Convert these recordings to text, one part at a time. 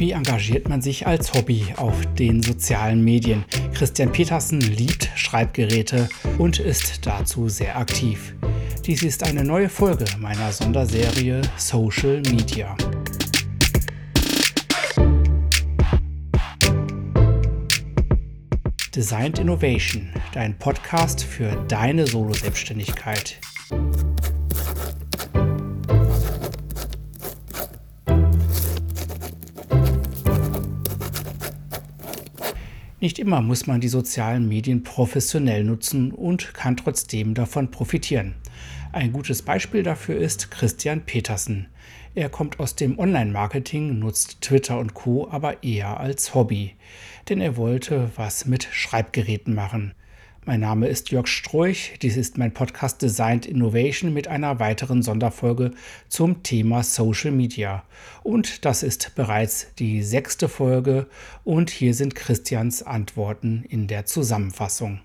Wie engagiert man sich als Hobby auf den sozialen Medien? Christian Petersen liebt Schreibgeräte und ist dazu sehr aktiv. Dies ist eine neue Folge meiner Sonderserie Social Media. Designed Innovation, dein Podcast für deine Solo-Selbstständigkeit. Nicht immer muss man die sozialen Medien professionell nutzen und kann trotzdem davon profitieren. Ein gutes Beispiel dafür ist Christian Petersen. Er kommt aus dem Online-Marketing, nutzt Twitter und Co. aber eher als Hobby, denn er wollte was mit Schreibgeräten machen. Mein Name ist Jörg Stroich. Dies ist mein Podcast Designed Innovation mit einer weiteren Sonderfolge zum Thema Social Media. Und das ist bereits die sechste Folge und hier sind Christians Antworten in der Zusammenfassung.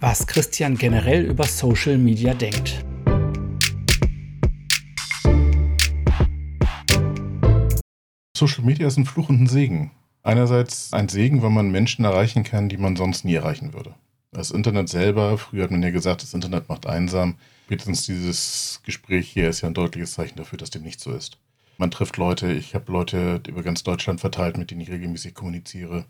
Was Christian generell über Social Media denkt. Social Media ist ein Fluch und ein Segen. Einerseits ein Segen, weil man Menschen erreichen kann, die man sonst nie erreichen würde. Das Internet selber, früher hat man ja gesagt, das Internet macht einsam. Spätestens dieses Gespräch hier ist ja ein deutliches Zeichen dafür, dass dem nicht so ist. Man trifft Leute, ich habe Leute über ganz Deutschland verteilt, mit denen ich regelmäßig kommuniziere.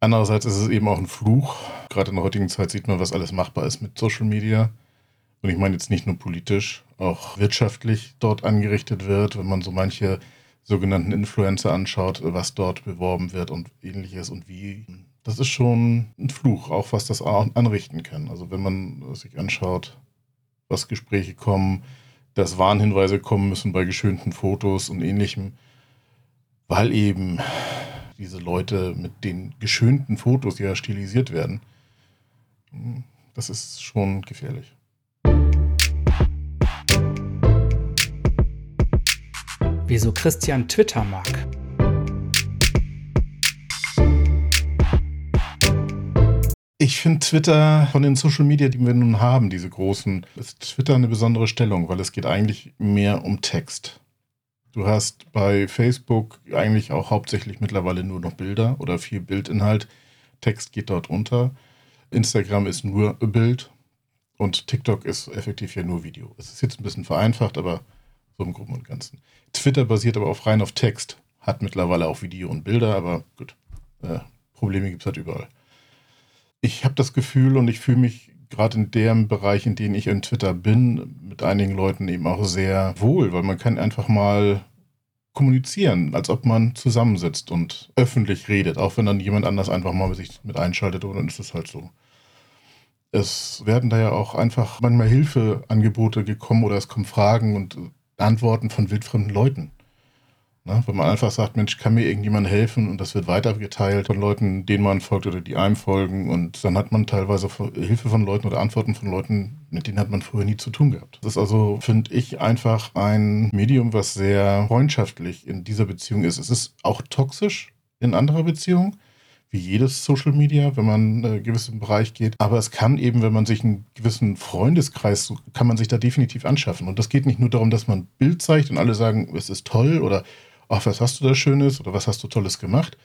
Andererseits ist es eben auch ein Fluch. Gerade in der heutigen Zeit sieht man, was alles machbar ist mit Social Media. Und ich meine jetzt nicht nur politisch, auch wirtschaftlich dort angerichtet wird, wenn man so manche sogenannten Influencer anschaut, was dort beworben wird und ähnliches und wie. Das ist schon ein Fluch, auch was das anrichten kann. Also wenn man sich anschaut, was Gespräche kommen, dass Warnhinweise kommen müssen bei geschönten Fotos und ähnlichem, weil eben diese Leute mit den geschönten Fotos ja stilisiert werden. Das ist schon gefährlich. Wieso Christian Twitter mag. Ich finde Twitter von den Social Media, die wir nun haben, diese großen, ist Twitter eine besondere Stellung, weil es geht eigentlich mehr um Text. Du hast bei Facebook eigentlich auch hauptsächlich mittlerweile nur noch Bilder oder viel Bildinhalt. Text geht dort unter. Instagram ist nur Bild und TikTok ist effektiv ja nur Video. Es ist jetzt ein bisschen vereinfacht, aber so im Groben und Ganzen. Twitter basiert aber auf rein auf Text. Hat mittlerweile auch Video und Bilder, aber gut. Äh, Probleme gibt es halt überall. Ich habe das Gefühl und ich fühle mich gerade in dem Bereich, in dem ich in Twitter bin, mit einigen Leuten eben auch sehr wohl, weil man kann einfach mal kommunizieren, als ob man zusammensitzt und öffentlich redet, auch wenn dann jemand anders einfach mal sich mit einschaltet, oder dann ist es halt so. Es werden da ja auch einfach manchmal Hilfeangebote gekommen oder es kommen Fragen und Antworten von wildfremden Leuten. Ne? Wenn man einfach sagt, Mensch, kann mir irgendjemand helfen und das wird weitergeteilt von Leuten, denen man folgt oder die einem folgen und dann hat man teilweise Hilfe von Leuten oder Antworten von Leuten, mit denen hat man früher nie zu tun gehabt. Das ist also, finde ich, einfach ein Medium, was sehr freundschaftlich in dieser Beziehung ist. Es ist auch toxisch in anderer Beziehung, wie jedes Social Media, wenn man in einen gewissen Bereich geht. Aber es kann eben, wenn man sich einen gewissen Freundeskreis, kann man sich da definitiv anschaffen. Und das geht nicht nur darum, dass man ein Bild zeigt und alle sagen, es ist toll oder ach, was hast du da Schönes oder was hast du Tolles gemacht.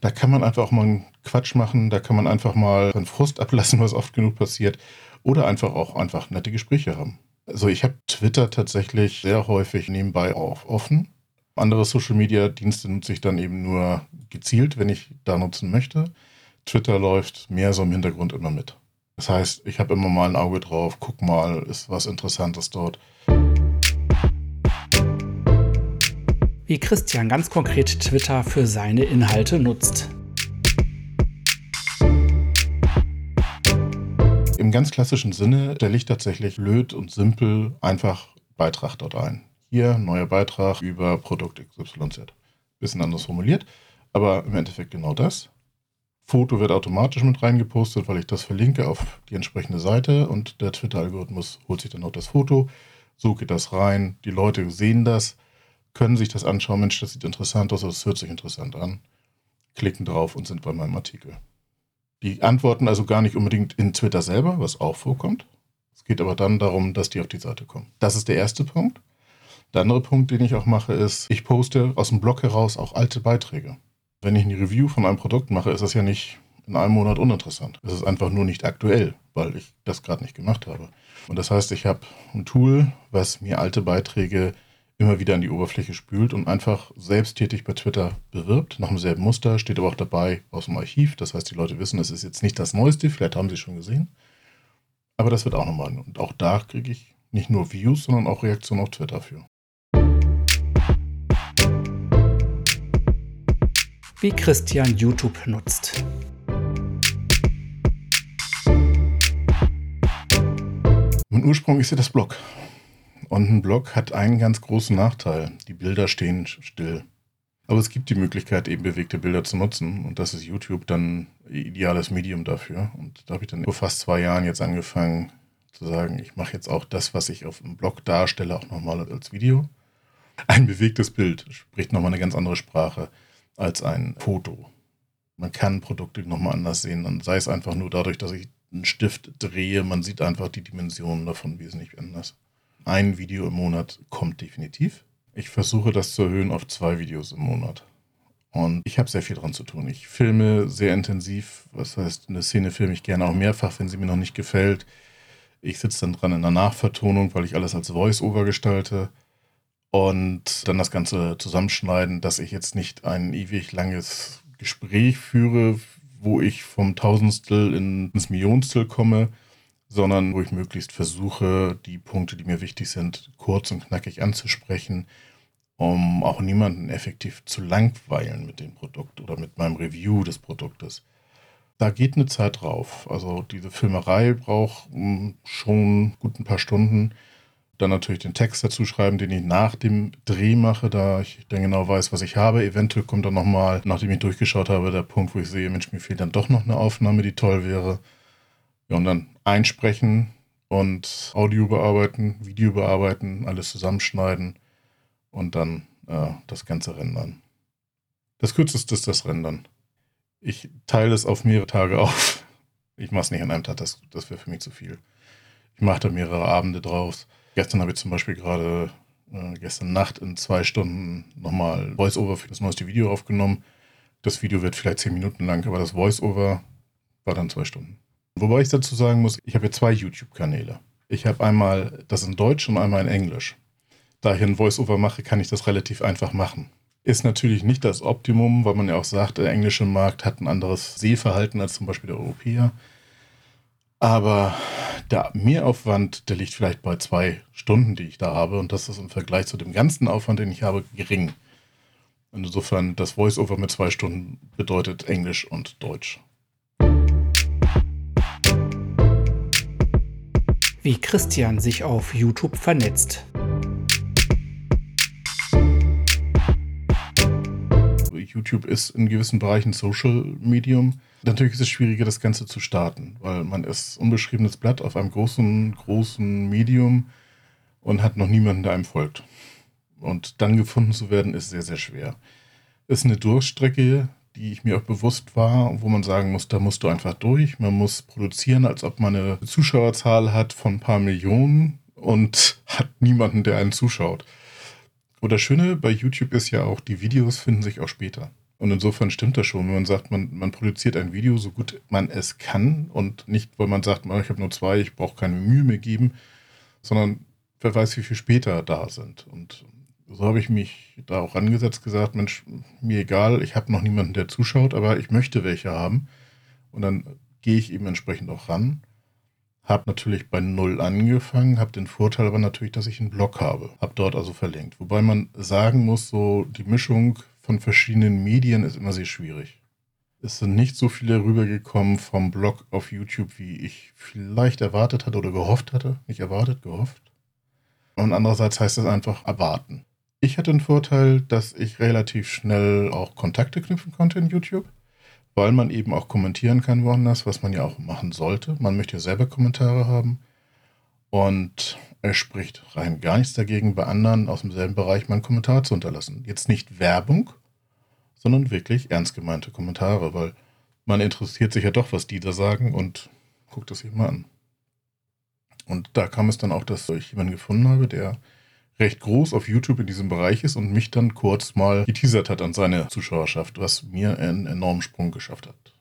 Da kann man einfach auch mal einen Quatsch machen, da kann man einfach mal einen Frust ablassen, was oft genug passiert. Oder einfach auch einfach nette Gespräche haben. Also ich habe Twitter tatsächlich sehr häufig nebenbei auch offen. Andere Social-Media-Dienste nutze ich dann eben nur gezielt, wenn ich da nutzen möchte. Twitter läuft mehr so im Hintergrund immer mit. Das heißt, ich habe immer mal ein Auge drauf, guck mal, ist was Interessantes dort. Wie Christian ganz konkret Twitter für seine Inhalte nutzt. Im ganz klassischen Sinne stelle ich tatsächlich blöd und simpel einfach Beitrag dort ein. Hier neuer Beitrag über Produkt XYZ. Bisschen anders formuliert, aber im Endeffekt genau das. Foto wird automatisch mit reingepostet, weil ich das verlinke auf die entsprechende Seite und der Twitter-Algorithmus holt sich dann auch das Foto. So geht das rein. Die Leute sehen das, können sich das anschauen. Mensch, das sieht interessant aus, das hört sich interessant an. Klicken drauf und sind bei meinem Artikel. Die antworten also gar nicht unbedingt in Twitter selber, was auch vorkommt. Es geht aber dann darum, dass die auf die Seite kommen. Das ist der erste Punkt. Der andere Punkt, den ich auch mache, ist, ich poste aus dem Blog heraus auch alte Beiträge. Wenn ich eine Review von einem Produkt mache, ist das ja nicht in einem Monat uninteressant. Es ist einfach nur nicht aktuell, weil ich das gerade nicht gemacht habe. Und das heißt, ich habe ein Tool, was mir alte Beiträge immer wieder an die Oberfläche spült und einfach selbsttätig bei Twitter bewirbt. Nach demselben Muster steht aber auch dabei aus dem Archiv. Das heißt, die Leute wissen, es ist jetzt nicht das Neueste, vielleicht haben sie es schon gesehen. Aber das wird auch nochmal. Und auch da kriege ich nicht nur Views, sondern auch Reaktionen auf Twitter für. Wie Christian YouTube nutzt. Mein Ursprung ist ja das Blog. Und ein Blog hat einen ganz großen Nachteil. Die Bilder stehen still. Aber es gibt die Möglichkeit, eben bewegte Bilder zu nutzen. Und das ist YouTube dann ideales Medium dafür. Und da habe ich dann vor fast zwei Jahren jetzt angefangen zu sagen, ich mache jetzt auch das, was ich auf dem Blog darstelle, auch nochmal als Video. Ein bewegtes Bild spricht nochmal eine ganz andere Sprache als ein Foto. Man kann Produkte nochmal anders sehen. Und sei es einfach nur dadurch, dass ich einen Stift drehe, man sieht einfach die Dimensionen davon wesentlich anders. Ein Video im Monat kommt definitiv. Ich versuche das zu erhöhen auf zwei Videos im Monat. Und ich habe sehr viel dran zu tun. Ich filme sehr intensiv. Was heißt, eine Szene filme ich gerne auch mehrfach, wenn sie mir noch nicht gefällt. Ich sitze dann dran in der Nachvertonung, weil ich alles als Voice-Over gestalte. Und dann das Ganze zusammenschneiden, dass ich jetzt nicht ein ewig langes Gespräch führe, wo ich vom Tausendstel ins Millionstel komme, sondern wo ich möglichst versuche, die Punkte, die mir wichtig sind, kurz und knackig anzusprechen, um auch niemanden effektiv zu langweilen mit dem Produkt oder mit meinem Review des Produktes. Da geht eine Zeit drauf. Also diese Filmerei braucht hm, schon gut ein paar Stunden. Dann natürlich den Text dazu schreiben, den ich nach dem Dreh mache, da ich dann genau weiß, was ich habe. Eventuell kommt dann nochmal, nachdem ich durchgeschaut habe, der Punkt, wo ich sehe, Mensch, mir fehlt dann doch noch eine Aufnahme, die toll wäre. Ja, und dann einsprechen und Audio bearbeiten, Video bearbeiten, alles zusammenschneiden und dann äh, das Ganze rendern. Das kürzeste ist das Rendern. Ich teile es auf mehrere Tage auf. Ich mache es nicht an einem Tag, das, das wäre für mich zu viel. Ich mache da mehrere Abende draus. Gestern habe ich zum Beispiel gerade, äh, gestern Nacht in zwei Stunden nochmal Voice-Over für das neueste Video aufgenommen. Das Video wird vielleicht zehn Minuten lang, aber das Voice-Over war dann zwei Stunden. Wobei ich dazu sagen muss, ich habe ja zwei YouTube-Kanäle. Ich habe einmal das in Deutsch und einmal in Englisch. Da ich ein Voice-Over mache, kann ich das relativ einfach machen. Ist natürlich nicht das Optimum, weil man ja auch sagt, der englische Markt hat ein anderes Sehverhalten als zum Beispiel der Europäer. Aber der Mehraufwand, der liegt vielleicht bei zwei Stunden, die ich da habe. Und das ist im Vergleich zu dem ganzen Aufwand, den ich habe, gering. Insofern, das Voice-Over mit zwei Stunden bedeutet Englisch und Deutsch. wie Christian sich auf YouTube vernetzt. YouTube ist in gewissen Bereichen Social Medium. Natürlich ist es schwieriger, das Ganze zu starten, weil man ist unbeschriebenes Blatt auf einem großen, großen Medium und hat noch niemanden, der einem folgt. Und dann gefunden zu werden, ist sehr, sehr schwer. Ist eine Durchstrecke, die ich mir auch bewusst war, wo man sagen muss, da musst du einfach durch. Man muss produzieren, als ob man eine Zuschauerzahl hat von ein paar Millionen und hat niemanden, der einen zuschaut. Und das Schöne bei YouTube ist ja auch, die Videos finden sich auch später. Und insofern stimmt das schon, wenn man sagt, man, man produziert ein Video so gut man es kann und nicht, weil man sagt, ich habe nur zwei, ich brauche keine Mühe mehr geben, sondern wer weiß, wie viel später da sind. Und so habe ich mich da auch angesetzt, gesagt, Mensch, mir egal, ich habe noch niemanden, der zuschaut, aber ich möchte welche haben. Und dann gehe ich eben entsprechend auch ran. Habe natürlich bei Null angefangen, habe den Vorteil aber natürlich, dass ich einen Blog habe. Habe dort also verlinkt. Wobei man sagen muss, so die Mischung von verschiedenen Medien ist immer sehr schwierig. Es sind nicht so viele rübergekommen vom Blog auf YouTube, wie ich vielleicht erwartet hatte oder gehofft hatte. Nicht erwartet, gehofft. Und andererseits heißt es einfach erwarten. Ich hatte den Vorteil, dass ich relativ schnell auch Kontakte knüpfen konnte in YouTube, weil man eben auch kommentieren kann woanders, was man ja auch machen sollte. Man möchte ja selber Kommentare haben. Und es spricht rein gar nichts dagegen, bei anderen aus demselben Bereich mal einen Kommentar zu unterlassen. Jetzt nicht Werbung, sondern wirklich ernst gemeinte Kommentare, weil man interessiert sich ja doch, was die da sagen und guckt das sich mal an. Und da kam es dann auch, dass ich jemanden gefunden habe, der recht groß auf YouTube in diesem Bereich ist und mich dann kurz mal geteasert hat an seine Zuschauerschaft, was mir einen enormen Sprung geschafft hat.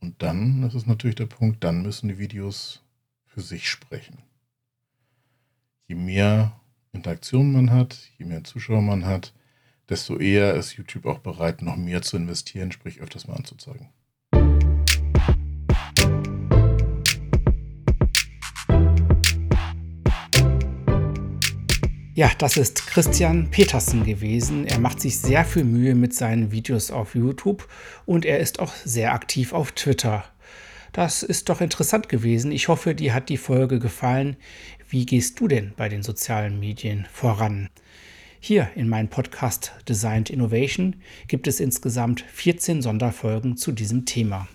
Und dann, das ist natürlich der Punkt, dann müssen die Videos für sich sprechen. Je mehr Interaktion man hat, je mehr Zuschauer man hat, desto eher ist YouTube auch bereit, noch mehr zu investieren, sprich öfters mal anzuzeigen. Ja, das ist Christian Petersen gewesen. Er macht sich sehr viel Mühe mit seinen Videos auf YouTube und er ist auch sehr aktiv auf Twitter. Das ist doch interessant gewesen. Ich hoffe, dir hat die Folge gefallen. Wie gehst du denn bei den sozialen Medien voran? Hier in meinem Podcast Designed Innovation gibt es insgesamt 14 Sonderfolgen zu diesem Thema.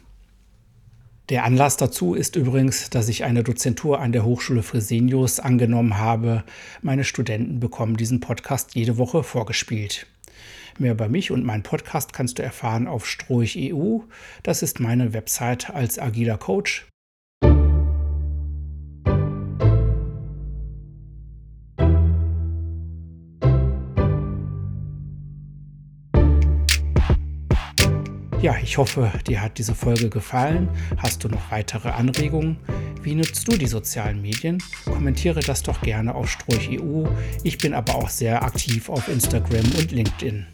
Der Anlass dazu ist übrigens, dass ich eine Dozentur an der Hochschule Fresenius angenommen habe. Meine Studenten bekommen diesen Podcast jede Woche vorgespielt. Mehr über mich und meinen Podcast kannst du erfahren auf stroich.eu. Das ist meine Website als agiler Coach. Ja, ich hoffe, dir hat diese Folge gefallen. Hast du noch weitere Anregungen? Wie nutzt du die sozialen Medien? Kommentiere das doch gerne auf Stroich.eu. Ich bin aber auch sehr aktiv auf Instagram und LinkedIn.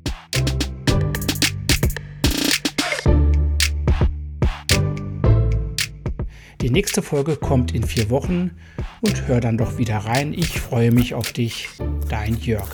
Die nächste Folge kommt in vier Wochen und hör dann doch wieder rein. Ich freue mich auf dich. Dein Jörg.